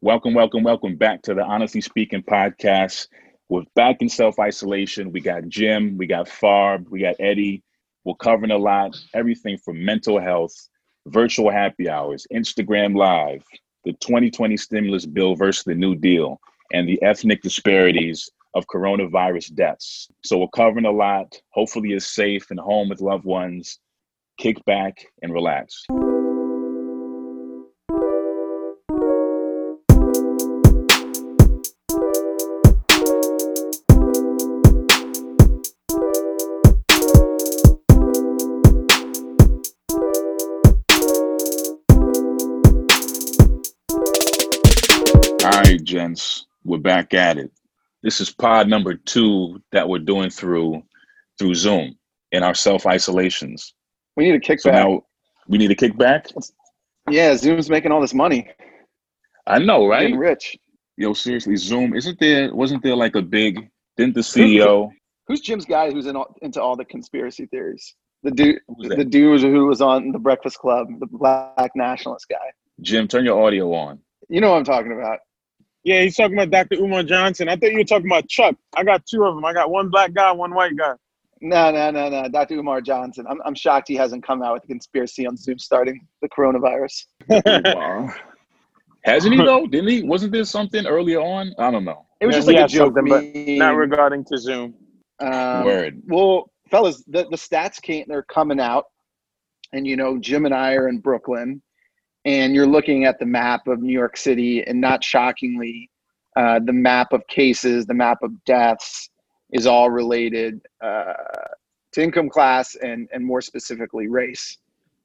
Welcome, welcome, welcome back to the Honestly Speaking podcast. We're back in self isolation. We got Jim, we got Farb, we got Eddie. We're covering a lot, everything from mental health, virtual happy hours, Instagram Live, the 2020 stimulus bill versus the New Deal, and the ethnic disparities of coronavirus deaths. So we're covering a lot. Hopefully, you're safe and home with loved ones. Kick back and relax. Gents, we're back at it. This is pod number two that we're doing through through Zoom in our self isolations. We need a kickback. So now we need a kickback. yeah, Zoom's making all this money. I know, right? Getting rich. Yo, seriously, Zoom. Isn't there? Wasn't there like a big? Didn't the CEO? Who's Jim's guy who's in all, into all the conspiracy theories? The dude, the dude who was on the Breakfast Club, the black nationalist guy. Jim, turn your audio on. You know what I'm talking about. Yeah, he's talking about Dr. Umar Johnson. I thought you were talking about Chuck. I got two of them. I got one black guy, one white guy. No, no, no, no. Dr. Umar Johnson. I'm, I'm shocked he hasn't come out with a conspiracy on Zoom starting the coronavirus. Wow. Hasn't he though? Didn't he? Wasn't there something earlier on? I don't know. It was Yeah, just like a joke. but meme. Not regarding to Zoom. Um, Word. Well, fellas, the, the stats came, they're coming out. And, you know, Jim and I are in Brooklyn. And you're looking at the map of New York City. And not shockingly, uh, the map of cases, the map of deaths is all related uh, to income class and, and more specifically race.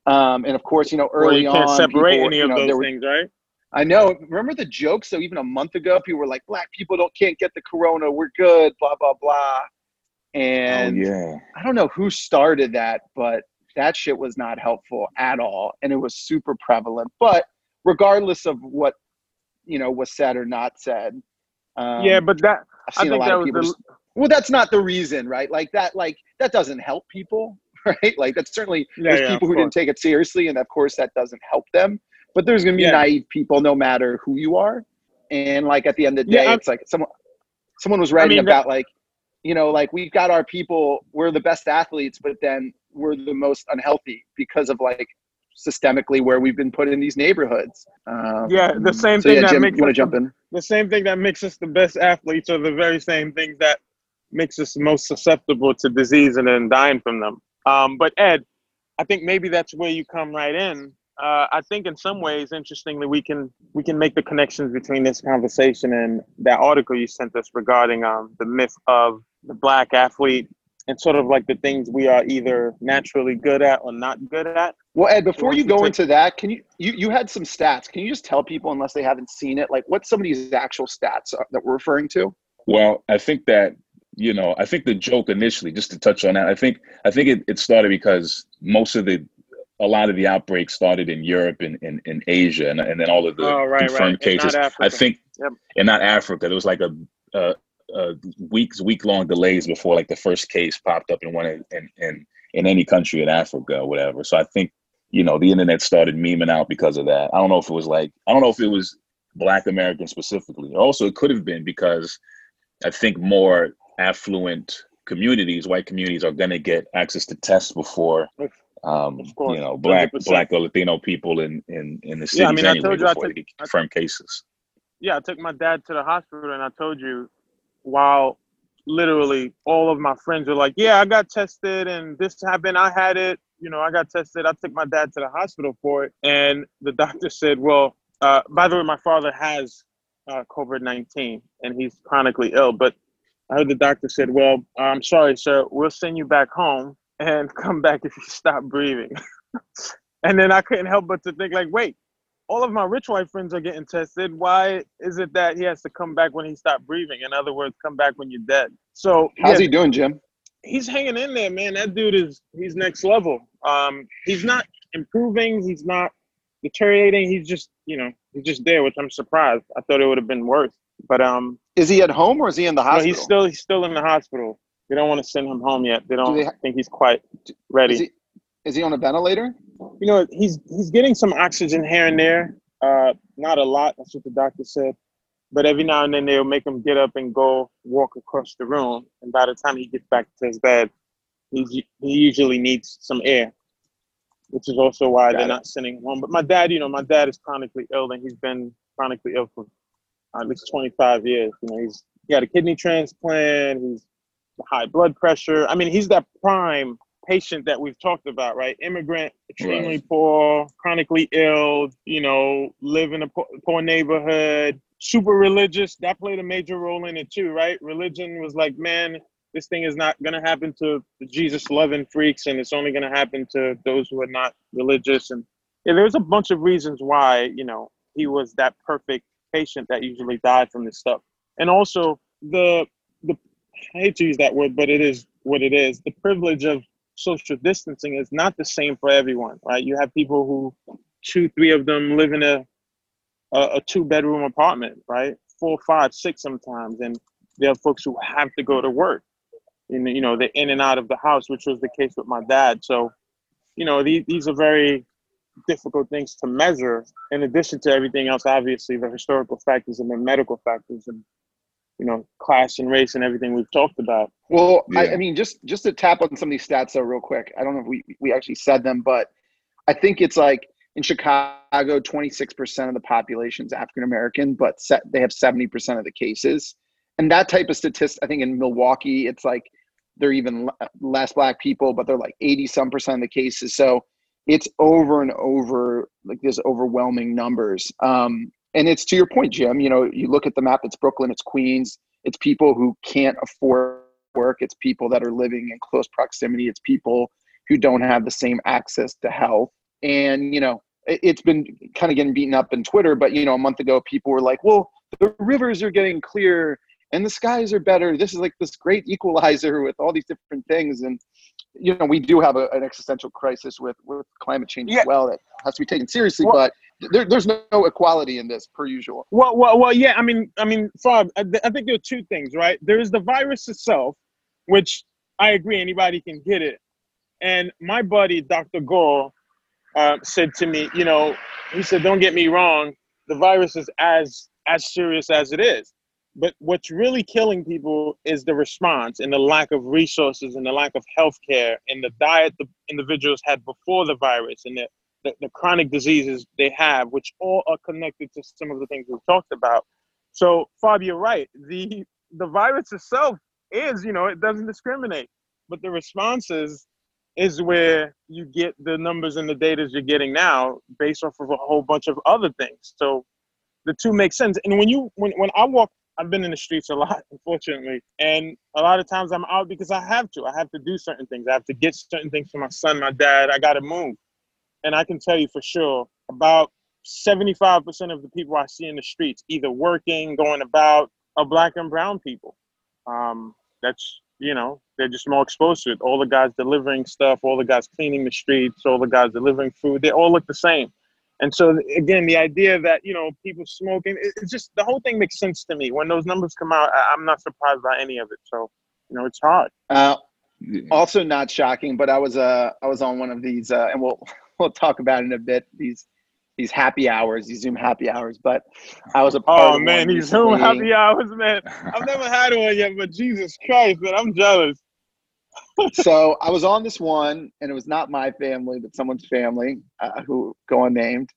Um, and of course, you know, Well, early you can't on, separate people, any you of those were, things, right? I know. Remember the joke? So even a month ago, people were like, "Black people don't can't get the corona. We're good." Blah blah blah. And oh yeah. I don't know who started that, but that shit was not helpful at all, and it was super prevalent. But regardless of what you know was said or not said, um, yeah, but that I think that was the well, that's not the reason, right? Like that, like that doesn't help people, right? Like that's certainly yeah, there's yeah, people who didn't take it seriously, and of course that doesn't help them. But there's gonna be Yeah. naive people, no matter who you are. And like at the end of the day, Yeah, it's like someone someone was writing mean, that- about like, you know, like we've got our people, we're the best athletes, but then we're the most unhealthy because of like systemically where we've been put in these neighborhoods. Um, Yeah, the same so thing yeah, that Jim, makes you want us to jump the, in? the same thing that makes us the best athletes are the very same things that makes us most susceptible to disease and then dying from them. Um, but Ed, I think maybe that's where you come right in. Uh, I think in some ways, interestingly, we can we can make the connections between this conversation and that article you sent us regarding um, the myth of the black athlete and sort of like the things we are either naturally good at or not good at. Well, Ed, before you you go take- into that, can you, you you had some stats? Can you just tell people, unless they haven't seen it, like what some of these actual stats are, that we're referring to? Well, I think that you know, I think the joke initially, just to touch on that, I think I think it, it started because most of the a lot of the outbreaks started in Europe and in, in Asia, and, and then all of the Oh, right, confirmed right. Cases. I think, Yep. and not Africa. There was like a, a, a weeks week long delays before like the first case popped up in one in, in in any country in Africa or whatever. So I think you know the internet started memeing out because of that. I don't know if it was like I don't know if it was Black Americans specifically. Also, it could have been because I think more affluent communities, white communities, are going to get access to tests before, um, you know, black 100%. black or Latino people in in in the cities Yeah, I mean, I told you I took- they confirmed cases. yeah, I took my dad to the hospital and I told you while literally all of my friends were like, Yeah, I got tested and this happened, I had it, you know, I got tested. I took my dad to the hospital for it. And the doctor said, Well, uh, by the way, my father has uh, COVID 19 and he's chronically ill. But I heard the doctor said, Well, I'm sorry, sir, we'll send you back home and come back if you stop breathing. and then I couldn't help but to think, like, wait, all of my rich white friends are getting tested. Why is it that he has to come back when he stopped breathing? In other words, come back when you're dead. So How's yeah, he doing, Jim? he's hanging in there, man. That dude is he's next level. Um, he's not improving. He's not deteriorating. He's just you know he's just there, which I'm surprised. I thought it would have been worse. But um, Is he at home or is he in the no, hospital? he's still he's still in the hospital. They don't want to send him home yet. They don't they ha- think he's quite ready. Is he, is he on a ventilator? You know, he's he's getting some oxygen here and there. Uh, not a lot. That's what the doctor said. But every now and then they'll make him get up and go walk across the room. And by the time he gets back to his bed, he's, he usually needs some air, which is also why Got they're it. not sending him home. But my dad, you know, my dad is chronically ill, and he's been chronically ill for at least 25 years. You know, he's he had a kidney transplant. He's high blood pressure. I mean, he's that prime patient that we've talked about, right? Immigrant, extremely right. poor, chronically ill, you know, live in a poor, poor neighborhood, super religious. That played a major role in it too, right? Religion was like, man, this thing is not going to happen to the Jesus loving freaks, and it's only going to happen to those who are not religious. And yeah, there's a bunch of reasons why, you know, he was that perfect patient that usually died from this stuff. And also the the I hate to use that word, but it is what it is. The privilege of social distancing is not the same for everyone, right? You have people who two, three of them live in a a, two bedroom apartment, right? Four, five, six sometimes, and there are folks who have to go to work. And you know, they're in and out of the house, which was the case with my dad. So, you know, these these are very difficult things to measure. In addition to everything else, obviously the historical factors and the medical factors and you know class and race and everything we've talked about. Well, yeah. I, I, mean, just just to tap on some of these stats though, real quick. I don't know if we we actually said them, but I think it's like in Chicago, 26% of the population is African American, but set, they have 70% of the cases. And that type of statistic, I think in Milwaukee, it's like they're even less black people, but they're like 80 some percent of the cases. So it's over and over like there's overwhelming numbers. Um, and it's to your point, Jim. You know, you look at the map. It's Brooklyn, it's Queens, it's people who can't afford work, it's people that are living in close proximity, it's people who don't have the same access to health. And you know, it's been kind of getting beaten up in Twitter. But you know, a month ago, people were like, "Well, the rivers are getting clear." and the skies are better. This is like this great equalizer with all these different things. And you know, we do have a, an existential crisis with with climate change yeah. as well that has to be taken seriously. Well, but there, there's no equality in this, per usual. Well, well, well, yeah. I mean, I mean, Fab, I, I think there are two things, right? There is the virus itself, which I agree anybody can get it. And my buddy, Dr. Gore, uh, said to me, you know, he said, "Don't get me wrong, the virus is as as serious as it is." But what's really killing people is the response and the lack of resources and the lack of health care and the diet the individuals had before the virus and the, the, the, chronic diseases they have, which all are connected to some of the things we've talked about. So, Fab, you're right. The the virus itself is, you know, it doesn't discriminate, but the responses is where you get the numbers and the data you're getting now based off of a whole bunch of other things. So the two make sense. And when you when, when I walk I've been in the streets a lot, unfortunately. And a lot of times I'm out because I have to. I have to do certain things. I have to get certain things for my son, my dad. I got to move. And I can tell you for sure about 75% of the people I see in the streets, either working, going about, are black and brown people. Um, that's, you know, they're just more exposed to it. All the guys delivering stuff, all the guys cleaning the streets, all the guys delivering food, they all look the same. And so again, the idea that you know people smoking, it's just the whole thing makes sense to me. When those numbers come out, I'm not surprised by any of it. So you know, it's hard. Uh, also, not shocking, but I was uh I was on one of these, uh, and we'll we'll talk about in a bit. These these happy hours, these Zoom happy hours. But I was a part. Oh man, these Zoom happy hours, man. I've never had one yet, but Jesus Christ, man, I'm jealous so I was on this one, and it was not my family, but someone's family uh, who go unnamed.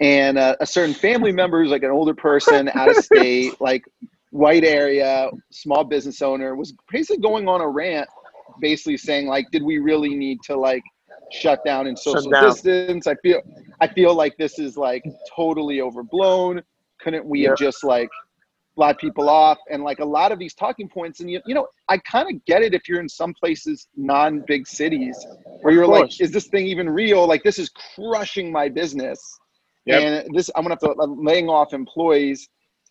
And uh, a certain family member who's like an older person out of state, like white area, small business owner, was basically going on a rant, basically saying like, did we really need to like shut down and social down. distance? I feel, I feel like this is like totally overblown. Couldn't we have just like lot people off and like a lot of these talking points and you, you know i kind of get it if you're in some places non big cities where you're like is this thing even real like this is crushing my business yep. and this i'm gonna have to I'm laying off employees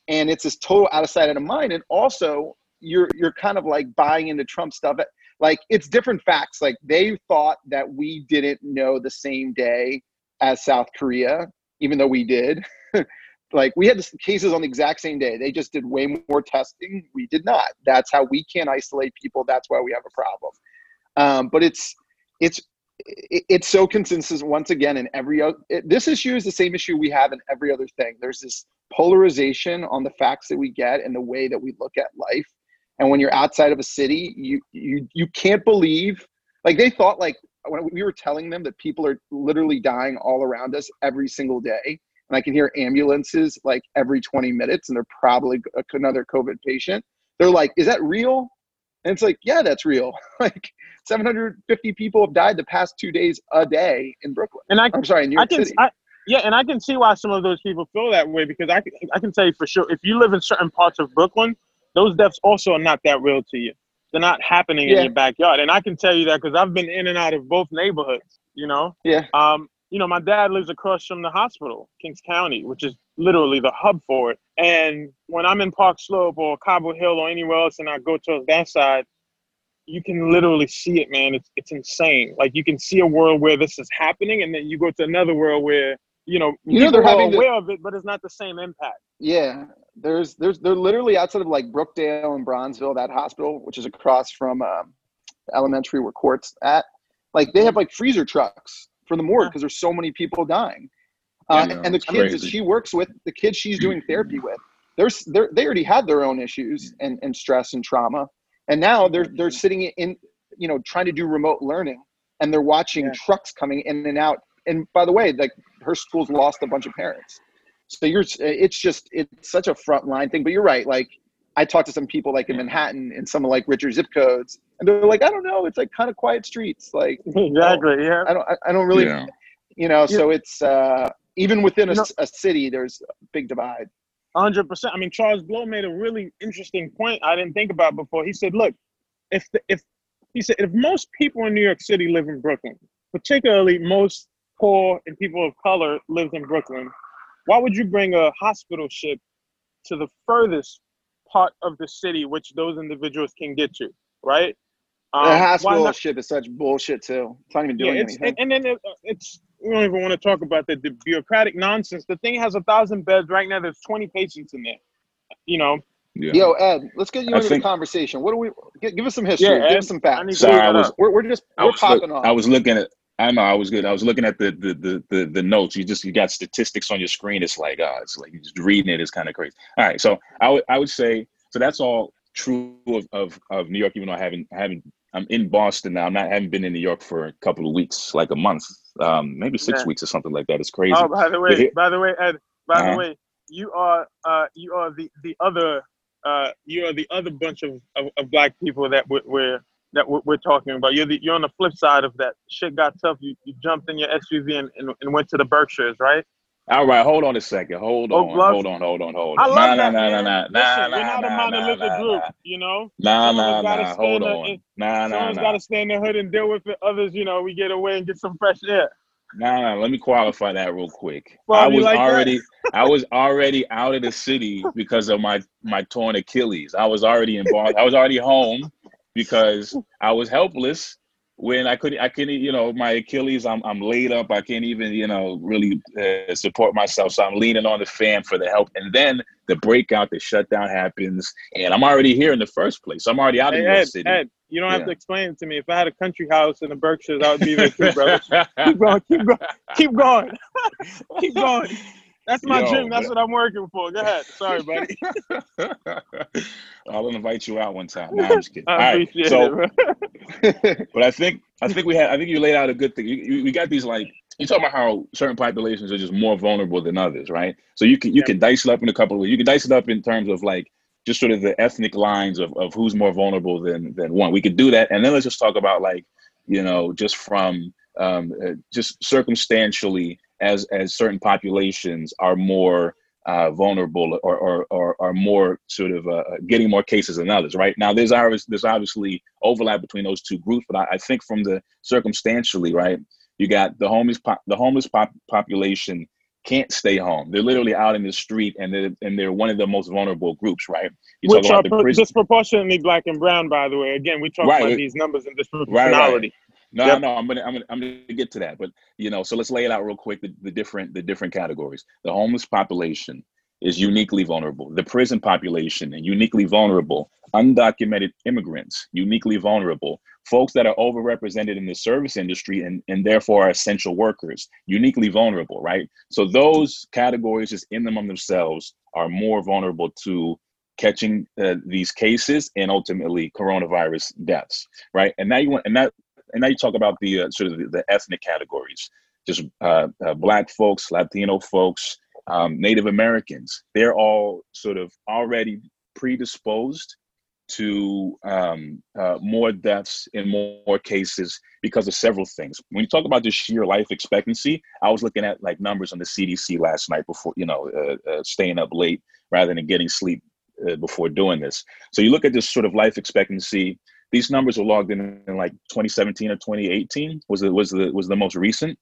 and it's this total out of sight out of mind and also you're you're kind of like buying into trump stuff like it's different facts. Like they thought that we didn't know the same day as south korea even though we did. Like we had cases on the exact same day. They just did way more testing. We did not. That's how we can't isolate people. That's why we have a problem. Um, but it's it's it's so consistent once again in every other this issue is the same issue we have in every other thing. There's this polarization on the facts that we get and the way that we look at life and when you're outside of a city you you you can't believe like they thought like when we were telling them that people are literally dying all around us every single day and i can hear ambulances like every 20 minutes and they're probably another covid patient they're like is that real and it's like yeah that's real like 750 people have died the past two days a day in Brooklyn. And I, I'm sorry, in New York I can, City. I, yeah, and I can see why some of those people feel that way because I, I can say for sure, if you live in certain parts of Brooklyn, those deaths also are not that real to you. They're not happening yeah. in your backyard, and I can tell you that because I've been in and out of both neighborhoods. You know. Yeah. Um. You know, my dad lives across from the hospital, Kings County, which is literally the hub for it. And when I'm in Park Slope or Cobble Hill or anywhere else, and I go towards that side, you can literally see it, man. It's it's insane. Like you can see a world where this is happening, and then you go to another world where you know you know they're having aware the, of it, but it's not the same impact. Yeah, there's there's they're literally outside of like Brookdale and Brownsville, that hospital, which is across from um, elementary where courts at. Like they have like freezer trucks for the morgue because there's so many people dying. Uh, yeah, and the kids crazy. that she works with, the kids she's doing therapy with, there's they're, they already had their own issues and, and stress and trauma and now they're they're sitting in you know trying to do remote learning and they're watching yeah. trucks coming in and out and by the way like her school's lost a bunch of parents so you're it's just it's such a frontline thing but you're right like i talked to some people like in manhattan in some of like richer zip codes and they're like i don't know it's like kind of quiet streets like exactly oh, yeah i don't i, I don't really yeah. you know so it's uh even within a, a city there's a big divide hundred percent. I mean, Charles Blow made a really interesting point I didn't think about before. He said, "Look, if the, if he said if most people in New York City live in Brooklyn, particularly most poor and people of color live in Brooklyn, why would you bring a hospital ship to the furthest part of the city which those individuals can get to, right? Um, the hospital ship is such bullshit too. It's not even doing yeah, anything. And, and then it, it's we don't even want to talk about the, the bureaucratic nonsense. The thing has a thousand beds right now. There's 20 patients in there. You know. Yeah. Yo, Ed, let's get you I into think, the conversation. What do we give, give us some history? Yeah, give us some facts. Sorry, I was, we're, we're just we're popping look, off. I was looking at. I know I was good. I was looking at the the, the the the notes. You just you got statistics on your screen. It's like uh, it's like just reading it is kind of crazy. All right, so I would I would say so. That's all true of, of, of New York. Even though I haven't haven't I'm in Boston now. I'm not haven't been in New York for a couple of weeks, like a month, um, maybe six yeah. weeks or something like that. It's crazy. Oh, by the way, by the way, Ed, by uh-huh. the way, you are uh, you are the the other uh, you are the other bunch of, of, of black people that we're, we're that we're, we're, talking about. You're the you're on the flip side of that. Shit got tough. You, you jumped in your SUV and, and, and went to the Berkshires, right? All right, hold on a second. Hold oh, on, hold on, hold on, hold on. I love nah, that, nah, nah, nah, nah, nah, We're not a monolithic nah, group, you know. Nah, nah, nah. Hold on. Nah, nah, Someone's got to stay in the hood and deal with it. Others, you know, we get away and get some fresh air. Nah, nah. Let me qualify that real quick. Well, I was like already, I was already out of the city because of my my torn Achilles. I was already in Boston. I was already home because I was helpless when I couldn't, I couldn't, you know, my Achilles, I'm, I'm laid up. I can't even, you know, really uh, support myself. So I'm leaning on the fan for the help. And then the breakout, the shutdown happens, and I'm already here in the first place. I'm already out hey, of New York Ed, City. Ed, you don't yeah. have to explain it to me. If I had a country house in the Berkshires, I would be there too, brother. keep going, keep going, keep going, keep going. That's my Yo, dream. That's what I'm working for. Go ahead. Sorry, buddy. I'll invite you out one time. No, I'm just kidding. I All right. So, it, but I think I think we had I think you laid out a good thing. You, you, we got these like you talk about how certain populations are just more vulnerable than others, right? So you can you can dice it up in a couple of ways. You can dice it up in terms of like just sort of the ethnic lines of, of who's more vulnerable than than one. We could do that, and then let's just talk about like you know just from um, uh, just circumstantially as as certain populations are more uh, vulnerable or, or, or are more sort of uh, getting more cases than others, right? Now, there's obviously, there's obviously overlap between those two groups, but I, I think from the circumstantially, right, you got the homeless pop, the homeless pop, population can't stay home. They're literally out in the street, and they're and they're one of the most vulnerable groups, right? You Which are disproportionately black and brown, by the way. Again, we talk right. about these numbers and disproportionality. Right, right. No, yep. no, I'm gonna, I'm gonna, I'm gonna get to that. But you know, so let's lay it out real quick. The, the different, the different categories. The homeless population is uniquely vulnerable. The prison population and uniquely vulnerable. Undocumented immigrants uniquely vulnerable. folks that are overrepresented in the service industry and, and therefore are essential workers, uniquely vulnerable, right? So those categories just in them on themselves are more vulnerable to catching uh, these cases and ultimately coronavirus deaths, right? And now you want, and that, and now you talk about the uh, sort of the, the, ethnic categories, just uh, uh black folks, Latino folks, um, Native Americans. They're all sort of already predisposed to um, uh, more deaths in more, more, cases because of several things. When you talk about the sheer life expectancy, I was looking at like numbers on the CDC last night before, you know, uh, uh, staying up late rather than getting sleep before doing this. So you look at this sort of life expectancy. These numbers were logged in, in like 2017 or 2018 was the, was the was the most recent.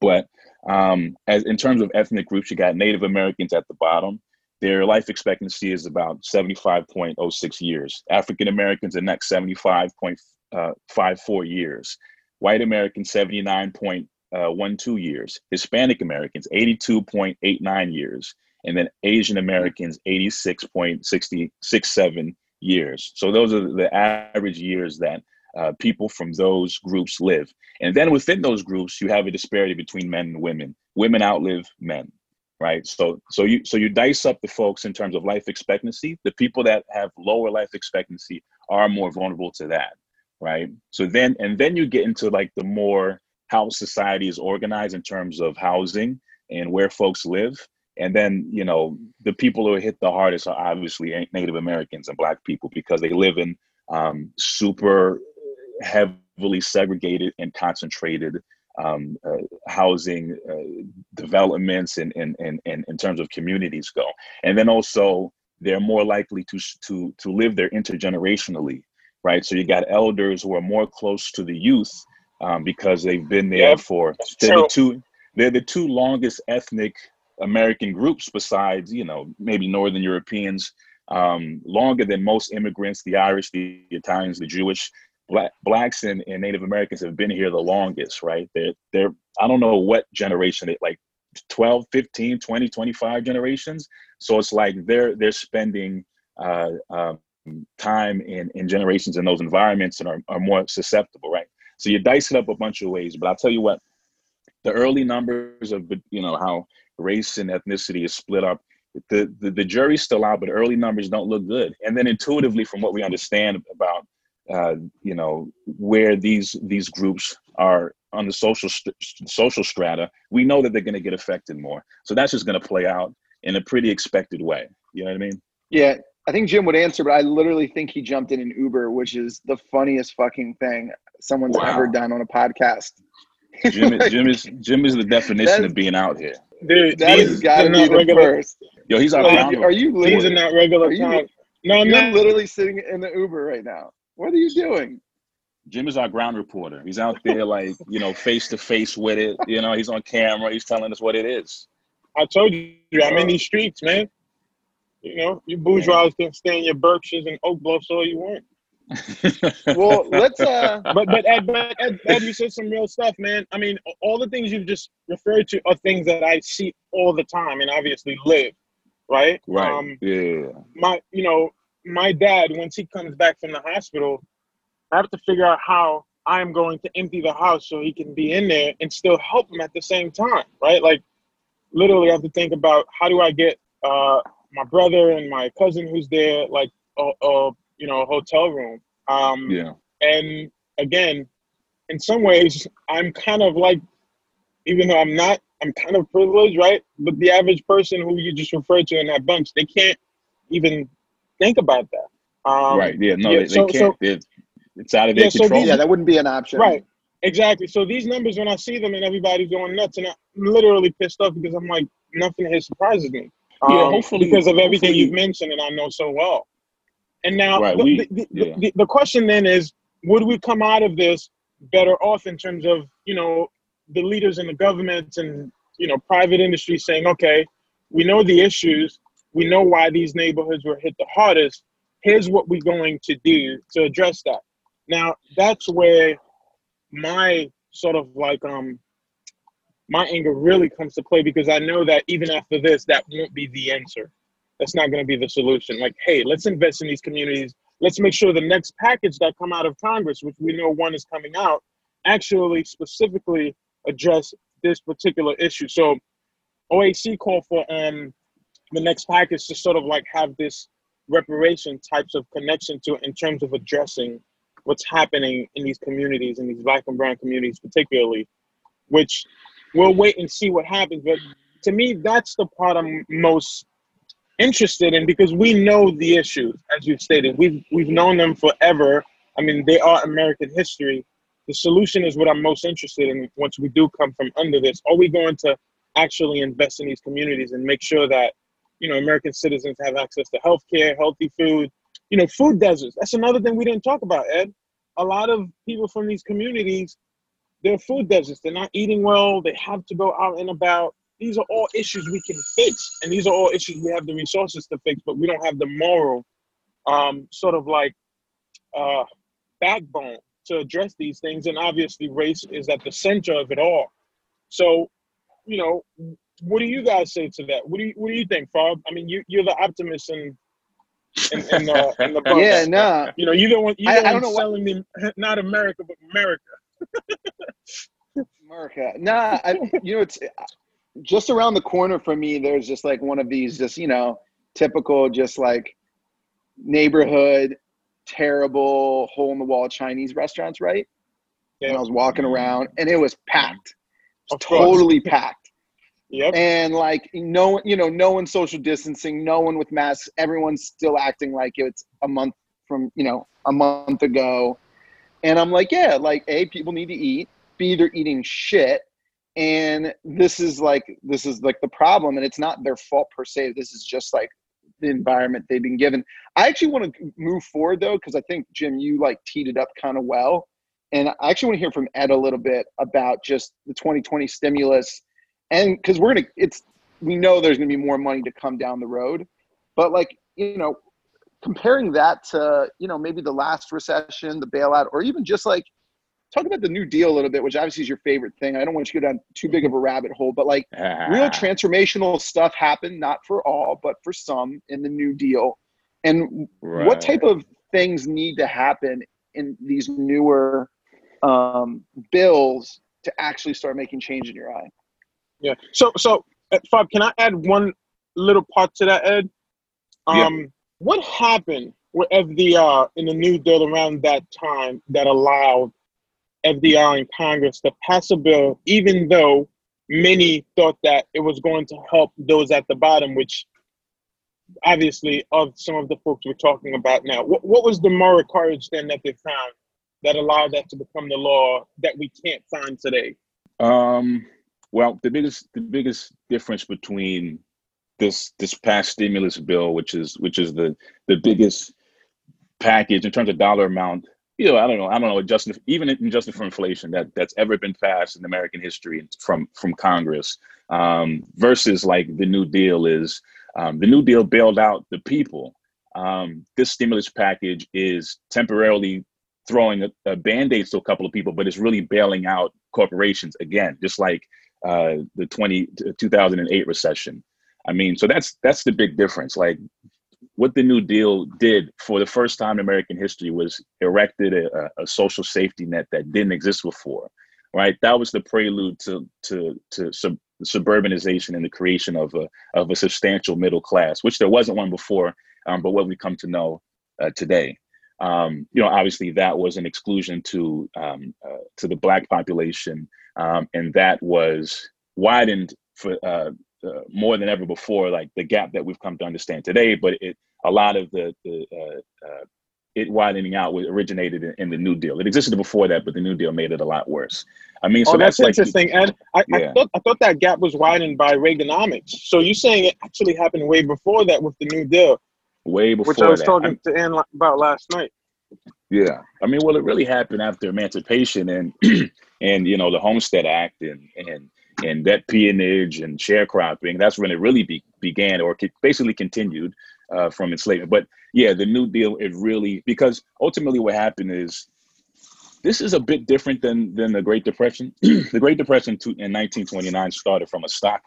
But um, as in terms of ethnic groups, you got Native Americans at the bottom. Their life expectancy is about 75.06 years. African Americans, the next 75.54 years. White Americans, 79.12 years. Hispanic Americans, 82.89 years. And then Asian Americans, 86.67 years. So those are the average years that uh, people from those groups live. And then within those groups, you have a disparity between men and women. Women outlive men right? So so you so you dice up the folks in terms of life expectancy. The people that have lower life expectancy are more vulnerable to that, right? So then and then you get into like the more how society is organized in terms of housing and where folks live. And then, you know, the people who are hit the hardest are obviously Native Americans and Black people because they live in um, super heavily segregated and concentrated um, uh, housing uh, developments and, and, and, and in terms of communities go. And then also they're more likely to, to, to live there intergenerationally, right? So you got elders who are more close to the youth um, because they've been there yep. for, they're the, two, they're the two longest ethnic American groups besides, you know, maybe Northern Europeans, um, longer than most immigrants, the Irish, the Italians, the Jewish black blacks and, and Native Americans have been here the longest, right? They're they're I don't know what generation it like 12, 15, 20, 25 generations. So it's like they're they're spending uh, um, time in, in generations in those environments and are, are more susceptible, right? So you dice it up a bunch of ways, but I'll tell you what, the early numbers of you know how race and ethnicity is split up. The, the the jury's still out, but early numbers don't look good. And then intuitively, from what we understand about uh, you know where these these groups are on the social st- social strata, we know that they're going to get affected more. So that's just going to play out in a pretty expected way. You know what I mean? Yeah, I think Jim would answer, but I literally think he jumped in an Uber, which is the funniest fucking thing someone's wow. ever done on a podcast. Jim, like, Jim is Jim is the definition of being out here. Dude, that has got to be the regular. first. Yo, he's our. Are, you, are you literally? These are not regular time. No, I'm not. literally sitting in the Uber right now. What are you doing? Jim is our ground reporter. He's out there, like you know, face to face with it. You know, he's on camera. He's telling us what it is. I told you, I'm in these streets, man. You know, you bourgeois can stay in your Berkshires and oak bluffs all you want. Well, let's. uh But but Ed, but Ed, Ed, you said some real stuff, man. I mean, all the things you've just referred to are things that I see all the time, and obviously live. Right. Right. Um, yeah. My, you know, my dad, once he comes back from the hospital, I have to figure out how I'm going to empty the house so he can be in there and still help him at the same time, right? Like, literally, I have to think about how do I get uh, my brother and my cousin who's there, like, a, a you know, a hotel room. Um, yeah. And again, in some ways, I'm kind of like, even though I'm not, I'm kind of privileged, right? But the average person who you just referred to in that bunch, they can't even think about that. Um, right. Yeah. No, yeah, they, they can't. So, it's out of their yeah, control. So these, yeah, that wouldn't be an option. Right. Exactly. So these numbers, when I see them and everybody's going nuts, and I'm literally pissed off because I'm like, nothing here surprises me. Um, yeah, hopefully, because of everything you've mentioned and I know so well. And now right, the, we, the, yeah. the, the question then is, would we come out of this better off in terms of you know the leaders in the government and you know private industry saying, okay, we know the issues, we know why these neighborhoods were hit the hardest. Here's what we're going to do to address that. Now, that's where my sort of like um my anger really comes to play because I know that even after this, that won't be the answer. That's not going to be the solution. Like, hey, let's invest in these communities. let's make sure the next package that come out of Congress, which we know one is coming out, actually specifically address this particular issue. So AOC called for um, the next package to sort of like have this reparation types of connection to in terms of addressing what's happening in these communities, in these black and brown communities particularly, which we'll wait and see what happens. But to me, that's the part I'm most interested in because we know the issues, as you've stated. We've we've known them forever. I mean, they are American history. The solution is what I'm most interested in once we do come from under this. Are we going to actually invest in these communities and make sure that, you know, American citizens have access to health care, healthy food, you know, food deserts. That's another thing we didn't talk about, Ed. A lot of people from these communities, they're food deserts. They're not eating well. They have to go out and about these are all issues we can fix, and these are all issues we have the resources to fix, but we don't have the moral, um, sort of like uh, backbone to address these things. And obviously, race is at the center of it all. So, you know, what do you guys say to that? What do you What do you think, Fob? I mean, you you're the optimist and in, in, the, in the. Yeah, no. You know, you don't want you don't I, want selling me not America but America. America. Nah, I, you know it's just around the corner from me, there's just like one of these, just, you know, typical, just like neighborhood, terrible hole in the wall Chinese restaurants, right? Yeah. And I was walking around and it was packed, totally packed. Yep. And like no, you know, no one social distancing, no one with masks. Everyone's still acting like it's a month from, you know, a month ago. And I'm like, yeah, like a people need to eat. B they're eating shit and this is like this is like the problem and it's not their fault per se. This is just like the environment they've been given. I actually want to move forward though because i think jim you like teed it up kind of well. And i actually want to hear from ed a little bit about just the 2020 stimulus. And because we're gonna it's we know there's gonna be more money to come down the road. But like you know comparing that to you know maybe the last recession the bailout or even just like talk about the New Deal a little bit, which obviously is your favorite thing. I don't want you to go down too big of a rabbit hole, but like real transformational stuff happened, not for all, but for some in the New Deal. And right. what type of things need to happen in these newer um, bills to actually start making change in your eye? Yeah. So, so uh, Fab, can I add one little part to that, Ed? Um, yeah. What happened with FDR in the New Deal around that time that allowed FDR in Congress to pass a bill, even though many thought that it was going to help those at the bottom, which obviously of some of the folks we're talking about now. What, what was the moral courage then that they found that allowed that to become the law that we can't find today? Um, well, the biggest the biggest difference between this this past stimulus bill, which is which is the the biggest package in terms of dollar amount you know, I don't know, I don't know, adjusted even adjusted for inflation that that's ever been passed in American history from from Congress, um, versus like the New Deal is um, the New Deal bailed out the people. Um, this stimulus package is temporarily throwing a, a band-aid to a couple of people, but it's really bailing out corporations again, just like uh, the 20, 2008 recession. I mean, so that's that's the big difference. Like what the New Deal did for the first time in American history was erected a, a, social safety net that didn't exist before, right? That was the prelude to to to sub, suburbanization and the creation of a of a substantial middle class, which there wasn't one before, um, but what we come to know uh, today. Um, you know, obviously that was an exclusion to um, uh, to the black population, um, and that was widened for uh, uh, more than ever before, like the gap that we've come to understand today. But it a lot of the the uh, uh, it widening out was originated in, in, the New Deal. It existed before that, but the New Deal made it a lot worse. I mean, so oh, that's, that's interesting. And I, yeah. I, thought I thought that gap was widened by Reaganomics. So you're saying it actually happened way before that with the New Deal? Way before which I was that. talking I'm, to Ann about last night. Yeah, I mean, well, it really happened after emancipation and and you know the Homestead Act and and and debt peonage and sharecropping. That's when it really be, began or basically continued uh, from enslavement. But yeah, the New Deal, it really, because ultimately what happened is this is a bit different than, than the Great Depression. the Great Depression in 1929 started from a stock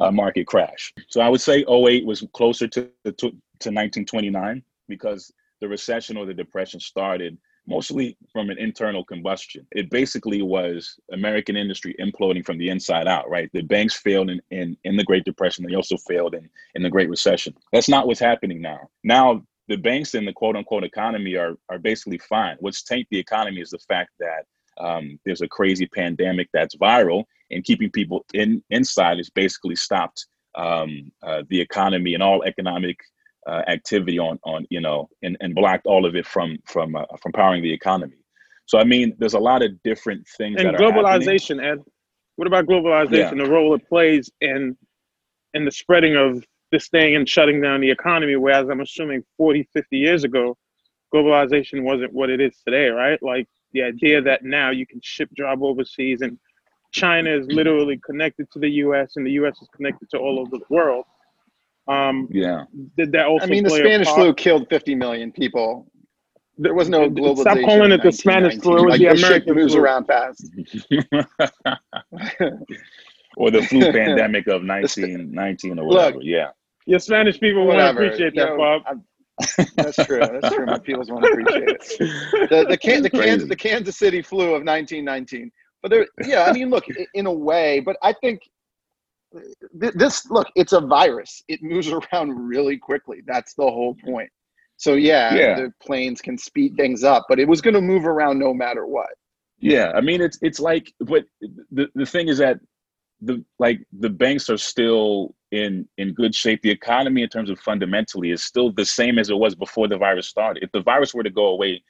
uh, market crash. So I would say 08 was closer to, to, to 1929 because the recession or the depression started mostly from an internal combustion. It basically was American industry imploding from the inside out, right? The banks failed in, in, in the Great Depression. They also failed in, in the Great Recession. That's not what's happening now. Now, the banks in the quote unquote economy are, are basically fine. What's tanked the economy is the fact that um, there's a crazy pandemic that's viral and keeping people in inside has basically stopped um, uh, the economy and all economic uh, activity on on you know and, and blocked all of it from from uh, from powering the economy. So I mean, there's a lot of different things. And globalization, Ed. What about globalization? Yeah. The role it plays in in the spreading of this thing and shutting down the economy. Whereas I'm assuming 40, 50 years ago, globalization wasn't what it is today, right? Like the idea that now you can ship job overseas and China is literally connected to the U.S. and the U.S. is connected to all over the world. Um, yeah. Did that also? I mean, the Spanish flu killed 50 million people. There was no globalization. Stop calling it the Spanish flu. It was like, the American moves flu. around fast. or the flu pandemic of 1919 or whatever. Look, yeah. Your Spanish people won't appreciate that, Bob. That's true. That's true. My people won't appreciate it. The the, can, the, Kansas, the Kansas City flu of 1919. But there, yeah, I mean, look, in a way, but I think this look it's a virus. It moves around really quickly. That's the whole point. So yeah, yeah. the planes can speed things up but it was going to move around no matter what. Yeah i mean it's it's like but the, the thing is that the like the banks are still in in good shape. The economy in terms of fundamentally is still the same as it was before the virus started. If the virus were to go away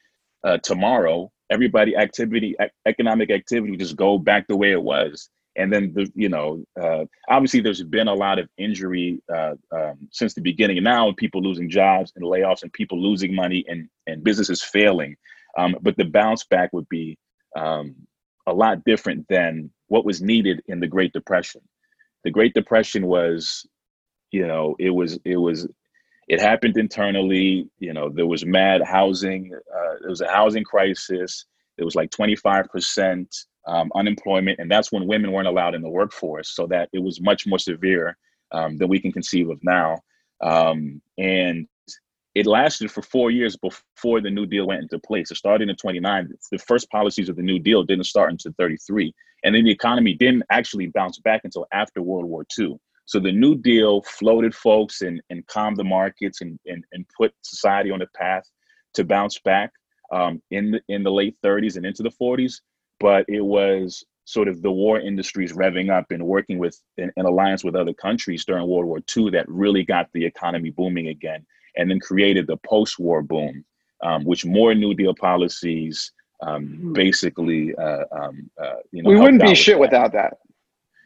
uh, tomorrow everybody activity economic activity would just go back the way it was and then the you know uh, obviously there's been a lot of injury uh, um, since the beginning. And now people losing jobs and layoffs and people losing money and and businesses failing. Um, but the bounce back would be um, a lot different than what was needed in the great depression. The great depression was you know it was it was it happened internally. You know there was mad housing uh, there was a housing crisis. It was like 25 percent um, unemployment, and that's when women weren't allowed in the workforce. So that it was much more severe um, than we can conceive of now. Um, and it lasted for four years before the New Deal went into place. It started in 29. The first policies of the New Deal didn't start until 33. And then the economy didn't actually bounce back until after World War II. So the New Deal floated folks and, and calmed the markets and, and, and put society on a path to bounce back um, in, the, in the late 30s and into the 40s but it was sort of the war industries revving up and working with an, alliance with other countries during World War II that really got the economy booming again, and then created the post-war boom, um, which more New Deal policies um, hmm. basically, uh, um, uh, you know, we wouldn't be shit that. without that.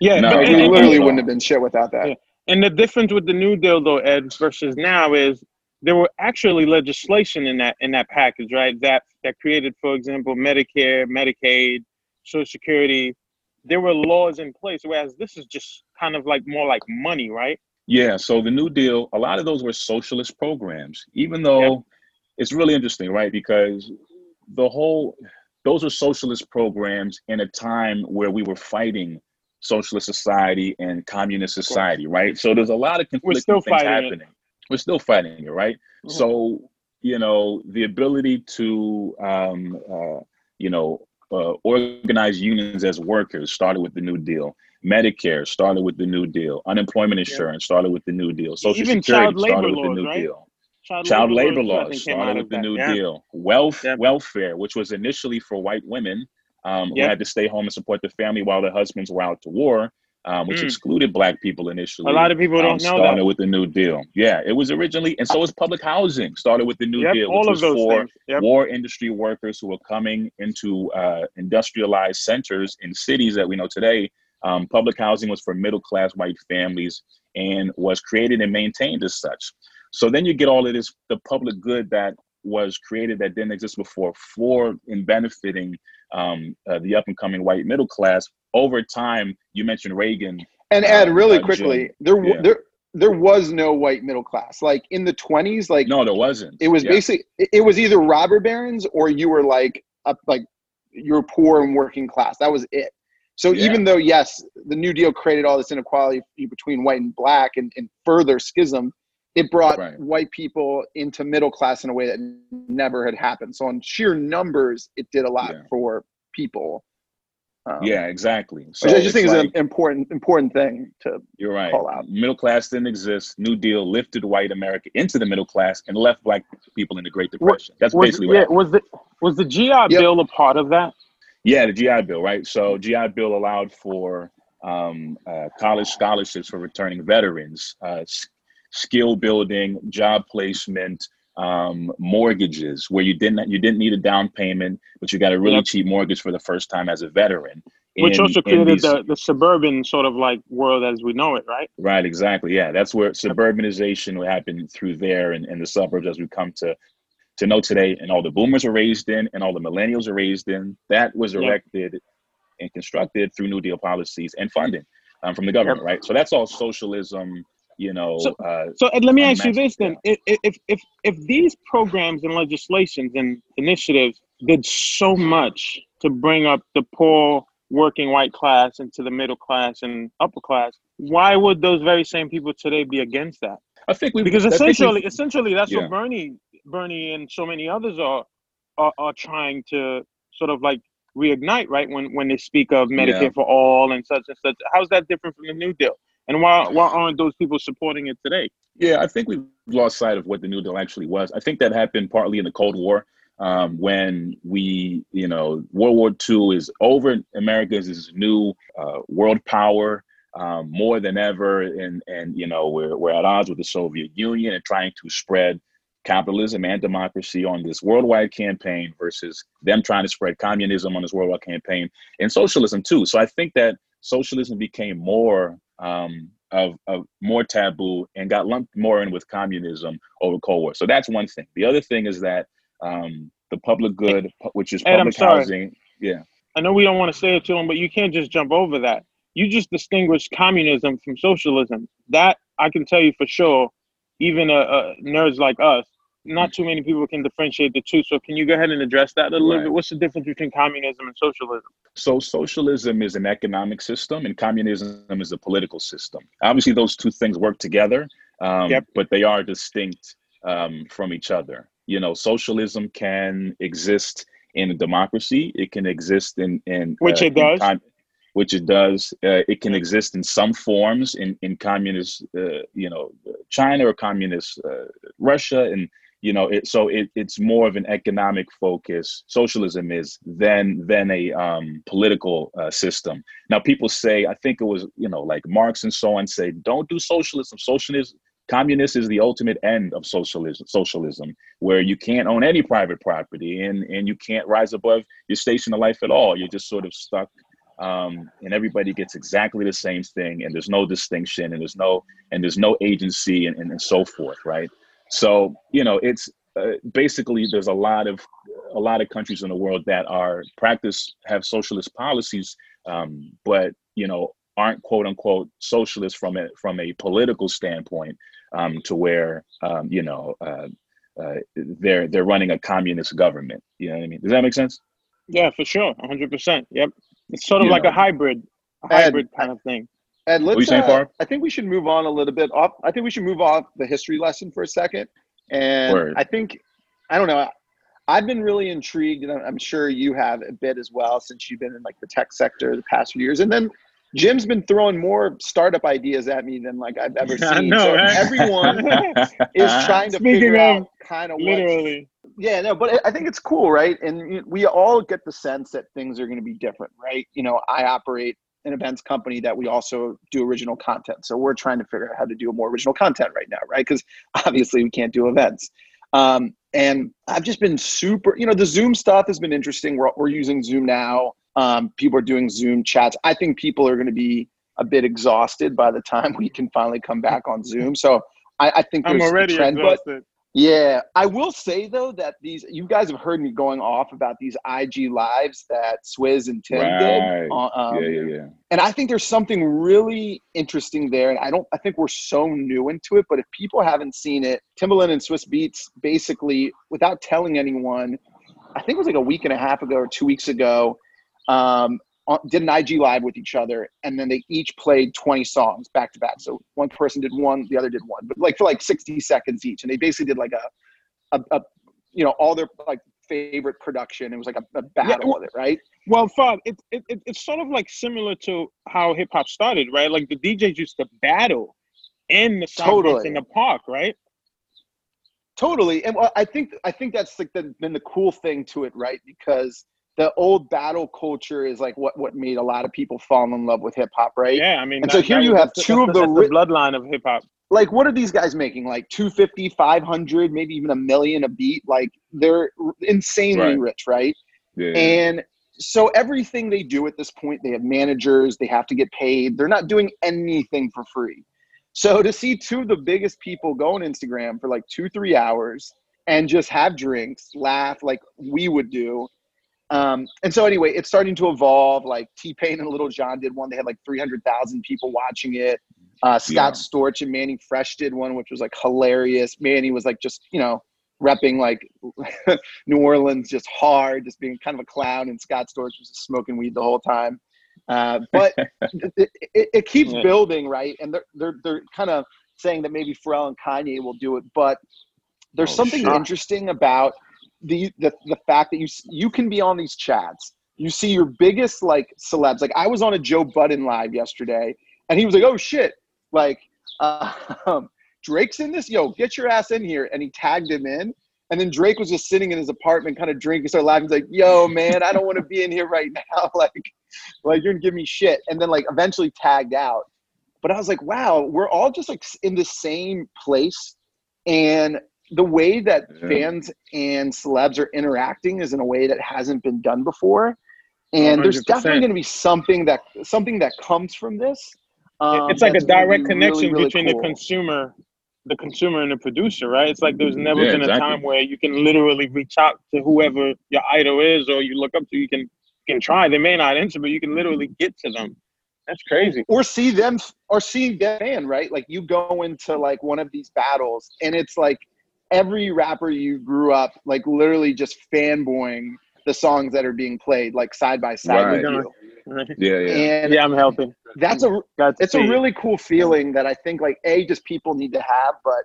Yeah, no, we literally wouldn't have been shit without that. Yeah. And the difference with the New Deal, though, Ed, versus now is there were actually legislation in that in that package, right? That that created, for example, Medicare, Medicaid, Social Security. There were laws in place, whereas this is just kind of like more like money, right? Yeah. So the New Deal, a lot of those were socialist programs, even though it's really interesting, right? Because the whole those are socialist programs in a time where we were fighting socialist society and communist society, right? So there's a lot of conflicting things happening. It. We're still fighting it, right? Mm-hmm. So you know the ability to um, uh, you know uh, organize unions as workers started with the New Deal. Medicare started with the New Deal. Unemployment insurance yeah. started with the New Deal. Social Even Security started with laws, the New right? Deal. Child, child labor, labor laws started with the New yeah. Deal. Wealth yeah. welfare, which was initially for white women um, who had to stay home and support the family while their husbands were out to war um, which mm. excluded black people initially. A lot of people don't um, know started that. with the New Deal. Yeah, it was originally, and so was public housing. Started with the New yep, Deal, which was for yep. war industry workers who were coming into uh, industrialized centers in cities that we know today. Um, public housing was for middle class white families and was created and maintained as such. So then you get all of this, the public good that was created that didn't exist before for in benefiting um, uh, the up and coming white middle class over time, you mentioned Reagan. And Ed, uh, really uh, quickly, Jim, there yeah. there there was no white middle class. Like in the twenties, like no, there wasn't. It was yeah. basically it was either robber barons or you were like a, like you're poor and working class. That was it. So yeah. even though yes, the New Deal created all this inequality between white and black and, and further schism it brought Right. white people into middle class in a way that never had happened. So on sheer numbers, it did a lot Yeah. for people. Um, yeah, exactly. So I just it's think like- is an important important thing to. You're right. call out. Middle class didn't exist. New Deal lifted white America into the middle class and left black people in the Great Depression. That's Was, basically what yeah, happened. was the was the GI Yep. Bill a part of that? Yeah, the GI Bill, right? So GI Bill allowed for um, uh, college scholarships for returning veterans, uh, skill building, job placement, um, mortgages, where you didn't you didn't need a down payment, but you got a really Yep. cheap mortgage for the first time as a veteran. Which In- also created these- the, the suburban sort of like world as we know it, right? Right, exactly. Yeah, that's where suburbanization happened through there and, and the suburbs as we come to to know today. And all the boomers are raised in, and all the millennials are raised in. That was erected and constructed through New Deal policies and funding um, from the government. Right. So that's all socialism. You know. So- uh, So let me ask you this then: if if if if these programs and legislations and initiatives did so much to bring up the poor working white class into the middle class and upper class, why would those very same people today be against that? I think we Because think we- essentially, essentially, that's Yeah. what Bernie, Bernie, and so many others are, are are trying to sort of like reignite, right? When when they speak of Medicare Yeah. for all and such and such, how's that different from the New Deal? And why why aren't those people supporting it today? Yeah, I think we've lost sight of what the New Deal actually was. I think that happened partly in the Cold War um, when we, you know, World War II is over. America is this new uh, world power um, more than ever, and and you know we're we're at odds with the Soviet Union and trying to spread capitalism and democracy on this worldwide campaign versus them trying to spread communism on this worldwide campaign and socialism too. So I think that socialism became more um, of, of more taboo and got lumped more in with communism over Cold War. So that's one thing. The other thing is that um, the public good, which is Ed, public housing, yeah, I know we don't want to say it to them, but you can't just jump over that. You just distinguish communism from socialism. That I can tell you for sure. Even uh, uh, nerds like us, not too many people can differentiate the two. So can you go ahead and address that a little Right. bit? What's the difference between communism and socialism? So socialism is an economic system, and communism is a political system. Obviously, those two things work together, um, Yep. but they are distinct um, from each other. You know, socialism can exist in a democracy. It can exist in in Which uh, it does. com- which it does. Uh, it can exist in some forms in in communist, uh, you know, China or communist uh, Russia, and you know it so it, it's more of an economic focus socialism is than than a um, political uh, system. Now people say i think it was you know like marx and so on say don't do socialism. Socialism communist is the ultimate end of socialism socialism where you can't own any private property and and you can't rise above your station of life at all. You're just sort of stuck um, and everybody gets exactly the same thing and there's no distinction and there's no and there's no agency and, and, and so forth right so you know, it's uh, basically there's a lot of a lot of countries in the world that are practice have socialist policies, um, but you know aren't quote unquote socialist from a from a political standpoint, um, to where um, you know uh, uh, they're they're running a communist government. You know what I mean? Does that make sense? Yeah, for sure, 100%. Yep. It's sort of You like know. a hybrid, a Ed, hybrid kind of thing. And What you let's. saying, uh, Farb? I think we should move on a little bit off. I think we should move off the history lesson for a second. And Word. I think, I don't know. I've been really intrigued, and I'm sure you have a bit as well, since you've been in like the tech sector the past few years. And then Jim's been throwing more startup ideas at me than like I've ever seen. I know, so right? everyone is trying to Speaking figure out kind of Literally. yeah, no, but I think it's cool, right? And we all get the sense that things are going to be different, right? You know, I operate an events company that we also do original content. So we're trying to figure out how to do more original content right now, right? Because obviously we can't do events. Um, and I've just been super, you know, the Zoom stuff has been interesting. We're, we're using Zoom now. Um, people are doing Zoom chats. I think people are going to be a bit exhausted by the time we can finally come back on Zoom. So I, I think I'm there's a already trend, but exhausted. Yeah, I will say though that these you guys have heard me going off about these IG lives that Swizz and Tim Right. did, uh, um, yeah, yeah, yeah. and I think there's something really interesting there. And I don't, I think we're so new into it, but if people haven't seen it, Timbaland and Swizz Beatz basically, without telling anyone, I think it was like a week and a half ago or two weeks ago, um, did an IG live with each other, and then they each played 20 songs back to back. So one person did one, the other did one, but like for like 60 seconds each, and they basically did like a, a, a you know, all their like favorite production. It was like a, a battle Yeah, well- with it, right? Well, Fab, it, it, it, it's sort of like similar to how hip hop started, right? Like the DJs used to battle in the Totally. in the park, right? Totally, and well, I think I think that's like the, been the cool thing to it, right? Because the old battle culture is like what what made a lot of people fall in love with hip hop, right? Yeah, I mean, And so here you have two of the ri- bloodline of hip hop. Like, what are these guys making? Like 250, 500, maybe even a million a beat. Like, they're insanely Right. rich, right? Yeah. And so everything they do at this point, they have managers, they have to get paid. They're not doing anything for free. So to see two of the biggest people go on Instagram for like two, three hours and just have drinks, laugh like we would do. Um, and so anyway, it's starting to evolve. Like T Pain and Lil Jon did one. They had like 300,000 people watching it. Uh, Scott Storch and Mannie Fresh did one, which was like hilarious. Manny was like just, you know, repping like New Orleans just hard, just being kind of a clown. And Scott Storch was just smoking weed the whole time. Uh, but it, it, it keeps Yeah. building, right? And they're they're they're kind of saying that maybe Pharrell and Kanye will do it, but there's Oh, something shit. interesting about the, the the fact that you you can be on these chats. You see your biggest like celebs. Like I was on a Joe Budden live yesterday, and he was like, "Oh shit!" Like uh, Drake's in this. Yo, get your ass in here! And he tagged him in. And then Drake was just sitting in his apartment, kind of drinking, started laughing. He's like, "Yo, man, I don't want to be in here right now. like, like you're gonna give me shit." And then like eventually tagged out. But I was like, "Wow, we're all just like in the same place." And the way that Yeah. fans and celebs are interacting is in a way that hasn't been done before. And there's 100%. definitely going to be something that something that comes from this. Um, it's like a direct be connection really, really between cool. the consumer the consumer and the producer right it's like there's never Yeah, been a time where you can literally reach out to whoever your idol is or you look up to you can you can try they may not answer but you can literally get to them that's crazy or see them or seeing them fan right like you go into like one of these battles and it's like every rapper you grew up like literally just fanboying the songs that are being played like side by side with Right. you yeah, yeah. and yeah i'm helping that's a Got to it's a really cool feeling that I think like a just people need to have, but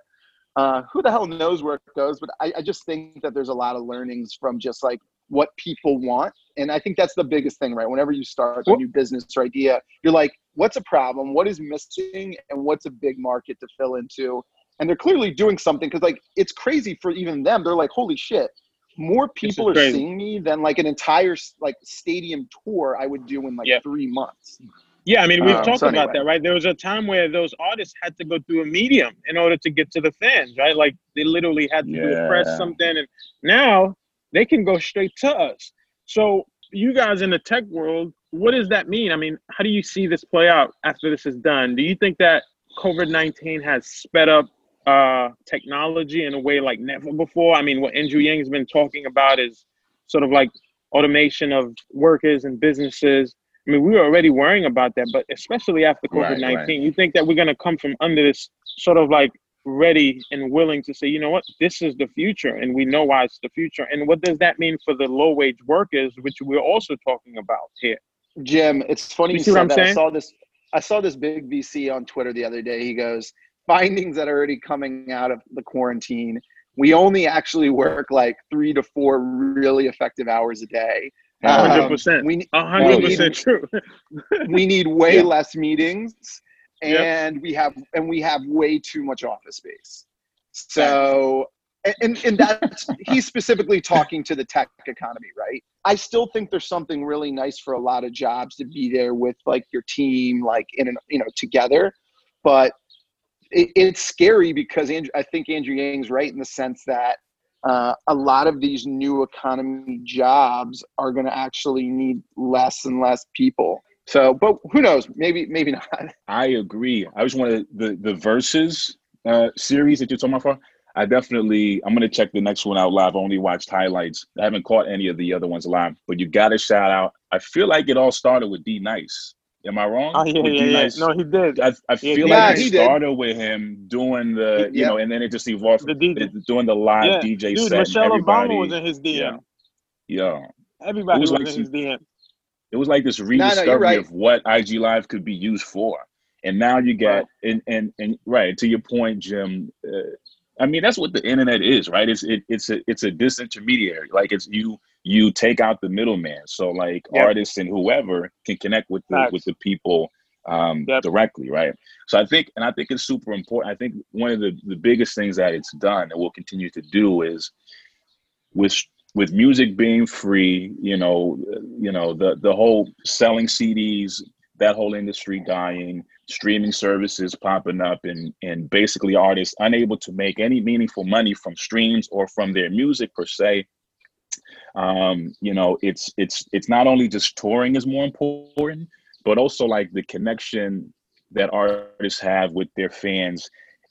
uh, who the hell knows where it goes? But I, I just think that there's a lot of learnings from just like what people want, and I think that's the biggest thing, right? Whenever you start a new business or idea, you're like, what's a problem? What is missing? And what's a big market to fill into? And they're clearly doing something because like it's crazy for even them. They're like, holy shit. More people are crazy. seeing me than like an entire like stadium tour I would do in like Yeah. three months. Yeah, I mean, we've Um, talked so about anyway. that, right? There was a time where those artists had to go through a medium in order to get to the fans, right? Like they literally had to do a press something, and now they can go straight to us. So, you guys in the tech world, what does that mean? I mean, how do you see this play out after this is done? Do you think that COVID nineteen has sped up uh, technology in a way like never before? I mean, what Andrew Yang's been talking about is sort of like automation of workers and businesses. I mean, we were already worrying about that, but especially after COVID 19, you think that we're going to come from under this sort of like ready and willing to say, you know what, this is the future, and we know why it's the future. And what does that mean for the low wage workers, which we're also talking about here? Jim, it's funny You you, see what said I'm that. I saw this. I saw this big VC on Twitter the other day. He goes, findings that are already coming out of the quarantine. We only actually work like three to four really effective hours a day. Um, hundred percent. We A hundred percent true. we need way Yeah. less meetings, Yep. and we have and we have way too much office space. So. And, and, and that's he's specifically talking to the tech economy, right? I still think there's something really nice for a lot of jobs to be there with like your team, like in an you know together. But it, it's scary because Andrew, I think Andrew Yang's right in the sense that uh, a lot of these new economy jobs are going to actually need less and less people. So, but who knows? Maybe, maybe not. I agree. I was one of the the verses uh, series that you're talking about. I definitely I'm gonna check the next one out live. I only watched highlights. I haven't caught any of the other ones live, but you got to shout out. I feel like it all started with D Nice. Am I wrong? Oh yeah, With yeah, yeah. Nice? No, he did. I, I feel Yeah, like he it did. started with him doing the, you Yep. know, and then it just evolved The DJ. doing the live Yeah. DJ Dude, set. Michelle everybody, Obama was in his DM. Yeah. yeah. Everybody was was, like in his DM. It was like this rediscovery right. of what IG Live could be used for. And now you get Right. and and and right to your point, Jim. Uh, I mean, that's what the internet is, right? It's it, it's a it's a disintermediary. Like it's you you take out the middleman. So like Yep. artists and whoever can connect with the Facts. with the people um, Yep. directly, right? So I think, and I think it's super important. I think one of the the biggest things that it's done and will continue to do is with with music being free, you know, you know the the whole selling CDs, that whole industry dying, streaming services popping up, and and basically artists unable to make any meaningful money from streams or from their music per se. Um, you know, it's it's it's not only just touring is more important, but also like the connection that artists have with their fans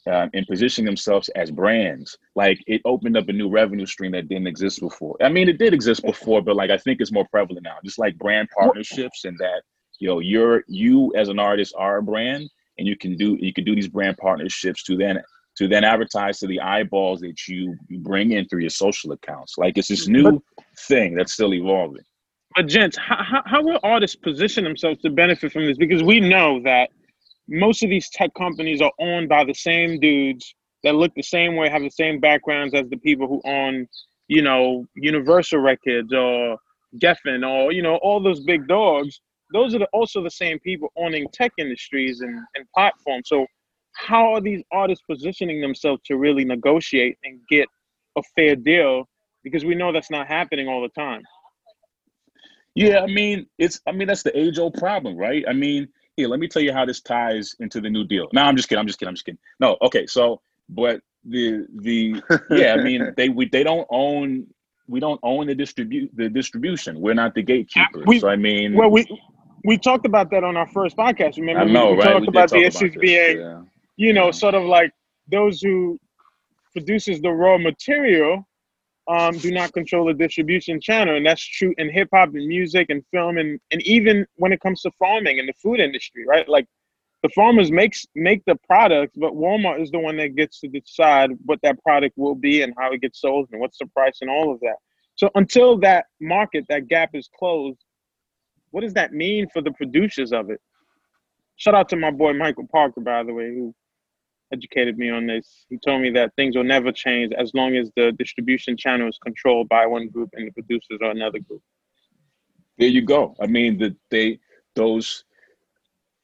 um, and positioning themselves as brands. Like it opened up a new revenue stream that didn't exist before. I mean, it did exist before, but like I think it's more prevalent now. Just like brand partnerships and that you know you're you as an artist are a brand, and you can do you can do these brand partnerships to then to then advertise to the eyeballs that you, you bring in through your social accounts. Like it's this new thing that's still evolving. But gents, how, how, how will artists position themselves to benefit from this? Because we know that most of these tech companies are owned by the same dudes that look the same way, have the same backgrounds as the people who own, you know, Universal Records or Geffen or you know all those big dogs. Those are the, also the same people owning tech industries and, and platforms. So how are these artists positioning themselves to really negotiate and get a fair deal? Because we know that's not happening all the time. Yeah, I mean, it's I mean that's the age old problem, right? I mean, here, let me tell you how this ties into the new deal. No, I'm just kidding. I'm just kidding. I'm just kidding. No, okay. So, but the the yeah, I mean, they we they don't own we don't own the distribute the distribution. We're not the gatekeepers. We- so I mean, Well, we we talked about that on our first podcast. Remember, I We- know, we, right? talked We about the talk issues this, being, yeah. you know, Yeah. sort of like those who produces the raw material um, do not control the distribution channel, and that's true in hip hop and music and film and and even when it comes to farming and the food industry, right? Like the farmers makes make the products, but Walmart is the one that gets to decide what that product will be and how it gets sold and what's the price and all of that. So until that market, that gap is closed, what does that mean for the producers of it? Shout out to my boy Michael Parker, by the way, who educated me on this. He told me that things will never change as long as the distribution channel is controlled by one group and the producers are another group. There you go. I mean, that they those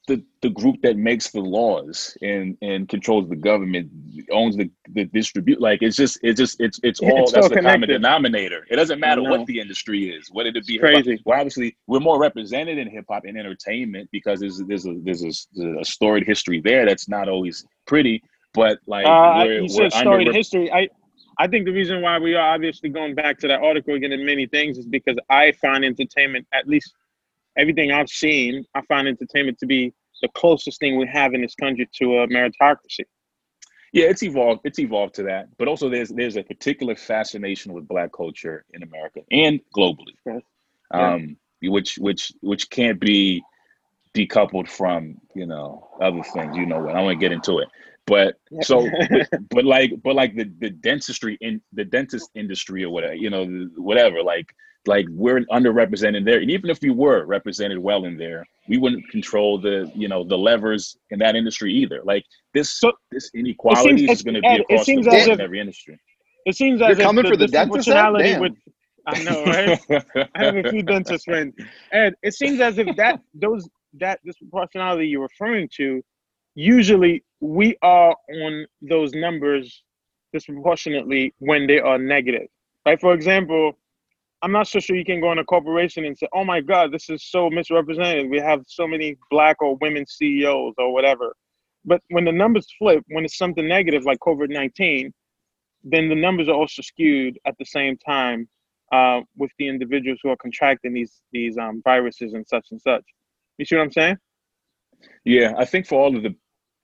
the the group that makes the laws and and controls the government owns the the distribute. Like it's just it's just it's it's all it's that's the common denominator. It doesn't matter know. what the industry is, whether it be It's hip-hop. crazy. Well, obviously we're more represented in hip hop and entertainment because there's there's a there's a, there's a storied history there that's not always pretty. But like Uh, we're, you said storied history. I, I think the reason why we are obviously going back to that article again in many things is because I find entertainment, at least everything I've seen, I find entertainment to be the closest thing we have in this country to a meritocracy. Yeah, it's evolved. It's evolved to that. But also, there's there's a particular fascination with Black culture in America and globally. Yeah. um, which which which can't be decoupled from you know other things. You know what? I want to get into it. But so, but, but like, but like the the dentistry in the dentist industry or whatever, you know, whatever. Like, like we're underrepresented there, and even if we were represented well in there, we wouldn't control the you know the levers in that industry either. Like this So- this inequality it's- is going to be it across the seems board as in every industry. It seems You're as if coming the for the dentist, Ed? disproportionality with I know, right? I have a few dentist friends, and it seems as if that those that disproportionality you're referring to, usually we are on those numbers disproportionately when they are negative. Like for example, I'm not so sure you can go in a corporation and say, "Oh my God, this is so misrepresented. We have so many black or women CEOs or whatever." But when the numbers flip, when it's something negative like COVID nineteen, then the numbers are also skewed at the same time uh, with the individuals who are contracting these these um, viruses and such and such. You see what I'm saying? Yeah, I think for all of the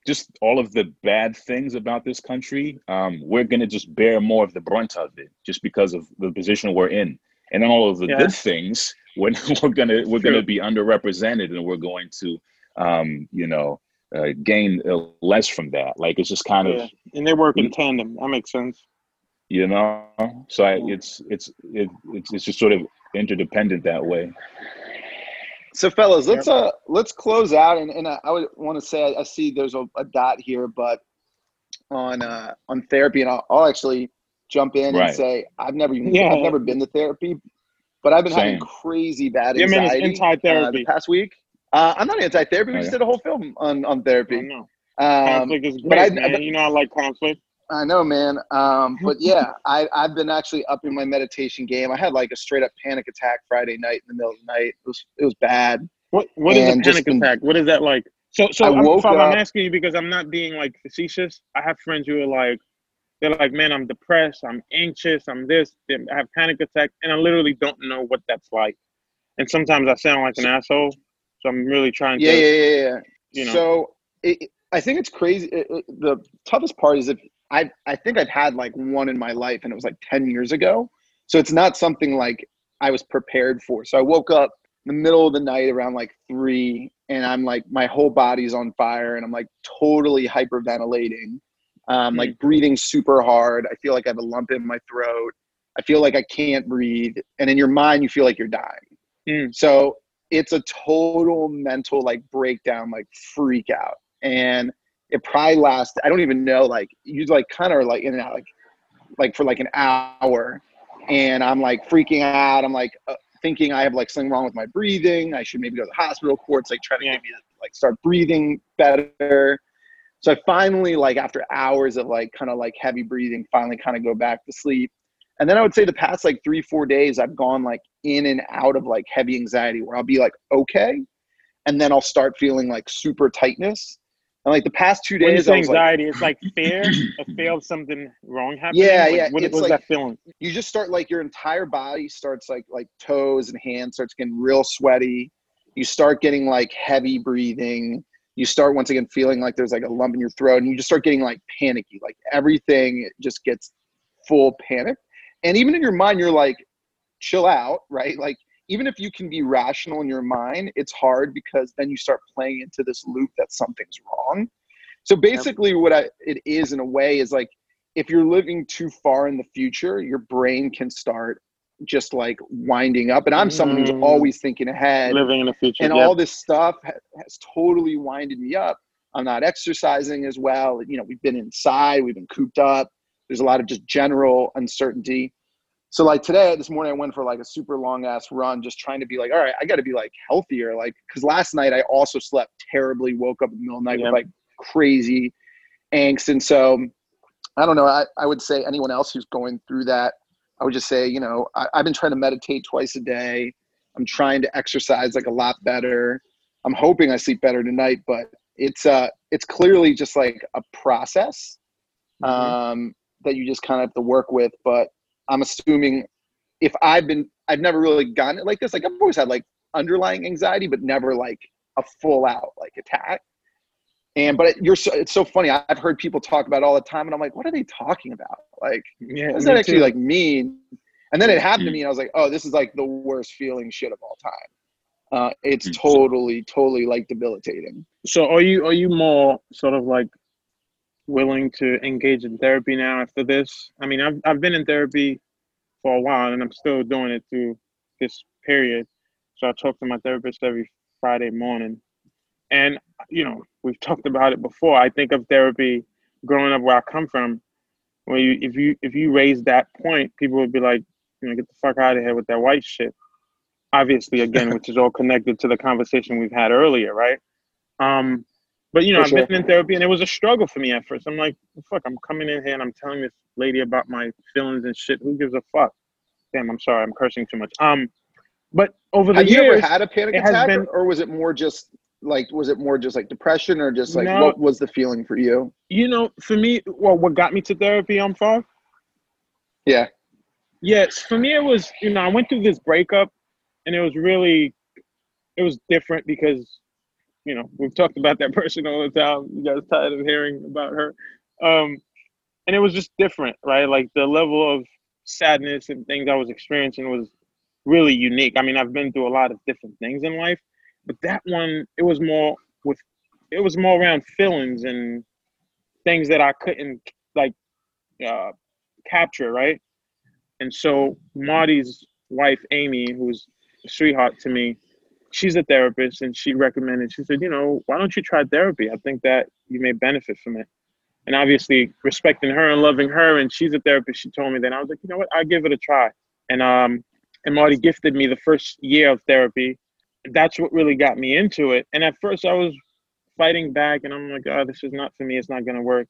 just all of the bad things about this country, um, we're gonna just bear more of the brunt of it, just because of the position we're in. And then all of the Yeah. good things, we're, we're gonna we're True. gonna be underrepresented, and we're going to, um, you know, uh, gain uh, less from that. Like it's just kind of And they work in tandem. That makes sense. you know. So I, it's it's it, it's it's just sort of interdependent that way. So, fellas, let's uh let's close out, and, and I, I would want to say I, I see there's a, a, dot here, but on uh on therapy, and I'll, I'll actually jump in right. and say I've never even yeah. I've never been to therapy, but I've been Same. having crazy bad anxiety yeah, anti-therapy. Uh, the past week. Uh, I'm not anti-therapy. We oh, just did a whole film on on therapy. I know. Um, conflict is great, but I, man. But, you know I like conflict. I know, man. Um, but yeah, I, I've been actually upping my meditation game. I had like a straight up panic attack Friday night in the middle of the night. It was it was bad. What what is a panic attack? What is that like? So so I'm, I'm, asking you because I'm not being like facetious. I have friends who are like, they're like, man, I'm depressed, I'm anxious, I'm this, I have panic attacks, and I literally don't know what that's like. And sometimes I sound like an asshole. So I'm really trying yeah, to. Yeah, yeah, yeah. You know. So it, I think it's crazy. It, it, the toughest part is if I I think I've had like one in my life, and it was like ten years ago. So it's not something like I was prepared for. So I woke up in the middle of the night around like three, and I'm like my whole body's on fire, and I'm like totally hyperventilating, um, mm like breathing super hard. I feel like I have a lump in my throat. I feel like I can't breathe, and in your mind you feel like you're dying. Mm. So it's a total mental like breakdown, like freak out, and it probably lasts. I don't even know. Like you like kind of like in and out, like like for like an hour, and I'm like freaking out. I'm like uh, thinking I have like something wrong with my breathing. I should maybe go to the hospital. Courts like trying to get me to like start breathing better. So I finally like after hours of like kind of like heavy breathing, finally kind of go back to sleep. And then I would say the past like three, four days, I've gone like in and out of like heavy anxiety where I'll be like, okay. And then I'll start feeling like super tightness. And like the past two days, anxiety, like, it's like fear, a fear of something wrong happening. Yeah, like, yeah. What, it's like, that feeling? You just start like your entire body starts like like toes and hands starts getting real sweaty. You start getting like heavy breathing. You start once again feeling like there's like a lump in your throat, and you just start getting like panicky. Like everything just gets full panic. And even in your mind, you're like, chill out, right? Like even if you can be rational in your mind, it's hard because then you start playing into this loop that something's wrong. So basically, yep. what I, it is in a way is like if you're living too far in the future, your brain can start just like winding up. And I'm someone who's mm. always thinking ahead, living in the future, and yep. all this stuff has totally winded me up. I'm not exercising as well. You know, we've been inside, we've been cooped up. There's a lot of just general uncertainty. So like today, this morning, I went for like a super long ass run, just trying to be like, all right, I got to be like healthier. Like, cause last night I also slept terribly, woke up in the middle of the night yep. with like crazy angst. And so I don't know. I, I would say anyone else who's going through that, I would just say, you know, I, I've been trying to meditate twice a day. I'm trying to exercise like a lot better. I'm hoping I sleep better tonight, but it's uh it's clearly just like a process mm-hmm. um that you just kind of have to work with. But I'm assuming if I've been, I've never really gotten it like this. Like I've always had like underlying anxiety, but never like a full out like attack. And but you're so it's so funny. I've heard people talk about all the time, and I'm like, what are they talking about? Like, yeah, what does that actually too. like mean? And then it happened to me, and I was like, oh, this is like the worst feeling shit of all time. Uh, it's mm. totally, totally like debilitating. So are you are you more sort of like willing to engage in therapy now after this. I mean, I've I've been in therapy for a while, and I'm still doing it through this period. So I talk to my therapist every Friday morning, and you know, we've talked about it before. I think of therapy growing up where I come from. When you if you if you raise that point, people would be like, you know, get the fuck out of here with that white shit. Obviously, again, which is all connected to the conversation we've had earlier, right? Um, but you know, For I've sure. been in therapy, and it was a struggle for me at first. I'm like, fuck, I'm coming in here and I'm telling this lady about my feelings and shit. Who gives a fuck? Damn, I'm sorry, I'm cursing too much. Um, but over the Have years, you ever had a panic attack, been, or was it more just like, was it more just like depression, or just like no, what was the feeling for you? You know, for me, well, what got me to therapy, I'm far. Yeah. Yes, for me, it was you know, I went through this breakup, and it was really, it was different because you know, we've talked about that person all the time. You guys tired of hearing about her. Um, and it was just different, right? Like the level of sadness and things I was experiencing was really unique. I mean, I've been through a lot of different things in life, but that one, it was more with, it was more around feelings and things that I couldn't like uh, capture, right? And so Marty's wife, Amy, who's a sweetheart to me, she's a therapist and she recommended, she said, you know, why don't you try therapy? I think that you may benefit from it. And obviously, respecting her and loving her, and she's a therapist, she told me that. I was like, you know what, I'll give it a try. And um, and Marty gifted me the first year of therapy. That's what really got me into it. And at first, I was fighting back, and I'm like, oh, this is not for me. It's not gonna work.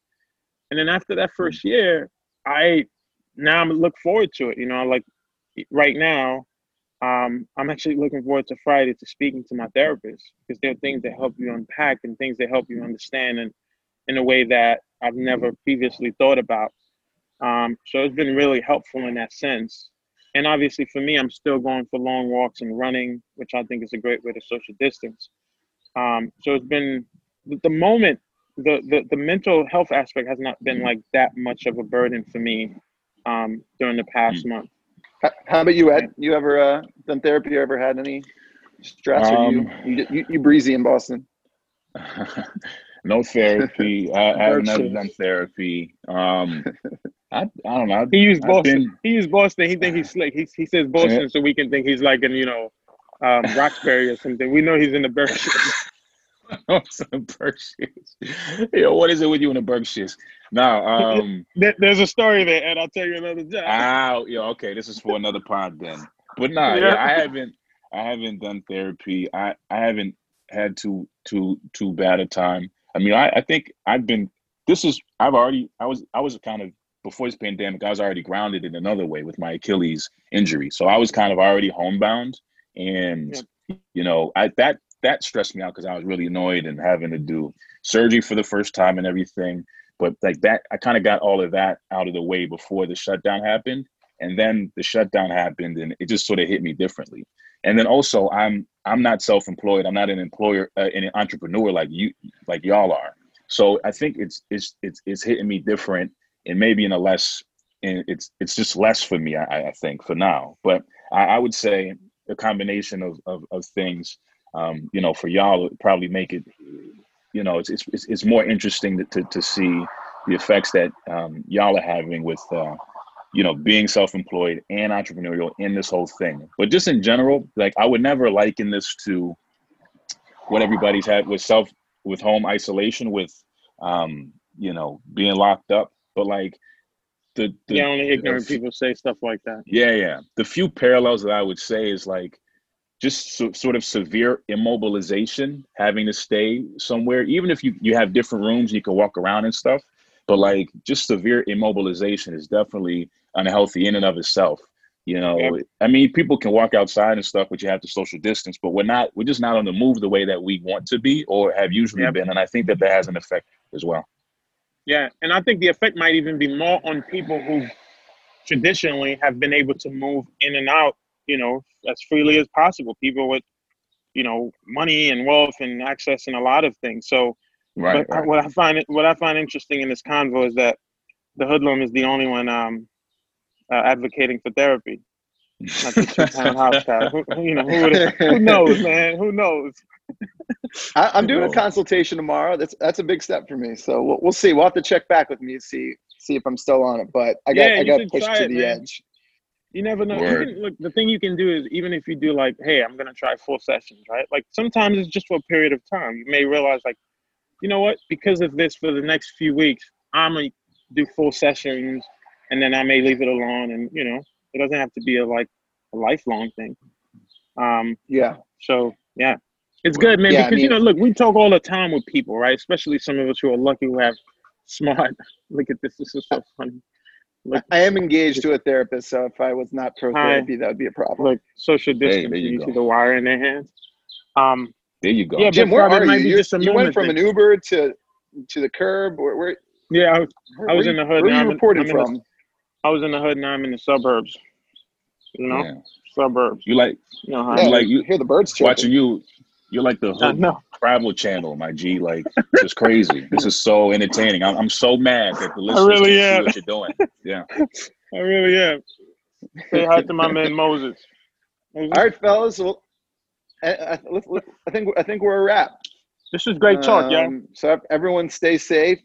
And then after that first year, I now I'm look forward to it. You know, like right now, um, I'm actually looking forward to Friday to speaking to my therapist because there are things that help you unpack and things that help you understand and in a way that I've never previously thought about. Um, so it's been really helpful in that sense. And obviously for me, I'm still going for long walks and running, which I think is a great way to social distance. Um, so it's been the moment, the, the, the mental health aspect has not been like that much of a burden for me um, during the past mm. month. How about you, Ed? You ever uh, done therapy? You ever had any stress? Um, or you, you, you, you breezy in Boston? no therapy. I, I have never done therapy. Um, I, I don't know. He used Boston. Been, he used Boston. He think he's slick. He, he says Boston yeah. so we can think he's like in you know um, Roxbury or something. We know he's in the Berkshires. some Berkshires. Yo, what is it with you in the Berkshires? Now, um, there's a story there, and I'll tell you another time. Oh, yeah, okay. This is for another pod then. But nah, yeah. yeah, I haven't, I haven't done therapy. I, I haven't had too, too, too bad a time. I mean, I, I think I've been. This is I've already. I was, I was kind of before this pandemic. I was already grounded in another way with my Achilles injury, so I was kind of already homebound, and yeah. you know, I that that stressed me out because I was really annoyed and having to do surgery for the first time and everything. But like that, I kind of got all of that out of the way before the shutdown happened. And then the shutdown happened and it just sort of hit me differently. And then also I'm I'm not self-employed. I'm not an employer, uh, an entrepreneur like you like y'all are. So I think it's it's it's it's hitting me different and maybe in a less and it's it's just less for me, I, I think, for now. But I, I would say a combination of, of, of things um, you know, for y'all, probably make it, you know, it's it's it's more interesting to to, to see the effects that um, y'all are having with, uh, you know, being self-employed and entrepreneurial in this whole thing. But just in general, like I would never liken this to what everybody's had with self with home isolation with, um, you know, being locked up. But like the, the yeah, only ignorant the, people say stuff like that. Yeah, yeah. The few parallels that I would say is like just so, sort of severe immobilization, having to stay somewhere, even if you, you have different rooms, you can walk around and stuff. But like just severe immobilization is definitely unhealthy in and of itself. You know, yeah. I mean, people can walk outside and stuff, but you have to social distance. But we're not, we're just not on the move the way that we want to be or have usually been. And I think that that has an effect as well. Yeah, and I think the effect might even be more on people who traditionally have been able to move in and out you know, as freely as possible. People with, you know, money and wealth and access and a lot of things. So, right, right. what I find what I find interesting in this convo is that the hoodlum is the only one um, uh, advocating for therapy. Not the two-pound house cat. Who, you know, who, who knows, man? Who knows? I, am doing a consultation tomorrow. That's that's a big step for me. So we'll, we'll see. We'll have to check back with me to see see if I'm still on it. But I got yeah, I got pushed to it, the man. edge. You never know. You can, look, the thing you can do is even if you do like, hey, I'm gonna try full sessions, right? Like sometimes it's just for a period of time. You may realize like, you know what? Because of this, for the next few weeks, I'm gonna do full sessions, and then I may leave it alone. And you know, it doesn't have to be a like a lifelong thing. Um, yeah. So yeah, it's good, man. Yeah, because I mean, you know, look, we talk all the time with people, right? Especially some of us who are lucky who have smart. Look at this. This is so funny. Like, I am engaged to a therapist, so if I was not pro therapy, that would be a problem. Like social distance, hey, you, you see the wire in their hands. Um, there you go. Yeah, Jim, where are you? You went from thing. an Uber to to the curb. Where? where yeah, I was, I was in the hood. Where are you reporting from? The, I was in the hood. Now I'm in the suburbs. You know, yeah. suburbs. You like? You know, how yeah, you like you hear the birds chirping. watching you you're like the hood travel channel, my G. Like, this is crazy. this is so entertaining. I'm, I'm so mad that the listeners really see what you're doing. Yeah. I really am. Say hi to my man Moses. Moses. All right, fellas. Well, I, I, I, think I think we're a wrap. This is great talk, um, yeah. So everyone stay safe.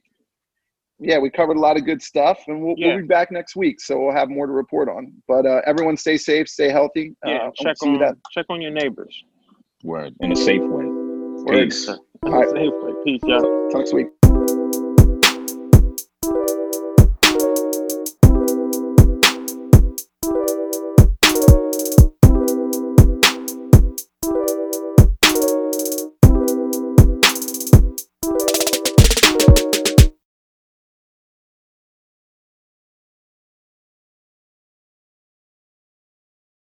Yeah, we covered a lot of good stuff, and we'll, yeah. we'll be back next week, so we'll have more to report on. But uh, everyone stay safe, stay healthy. Yeah, uh, check on check on your neighbors. Word in a safe way. Word. Peace. right. Safe way. Peace, y'all. Till next week.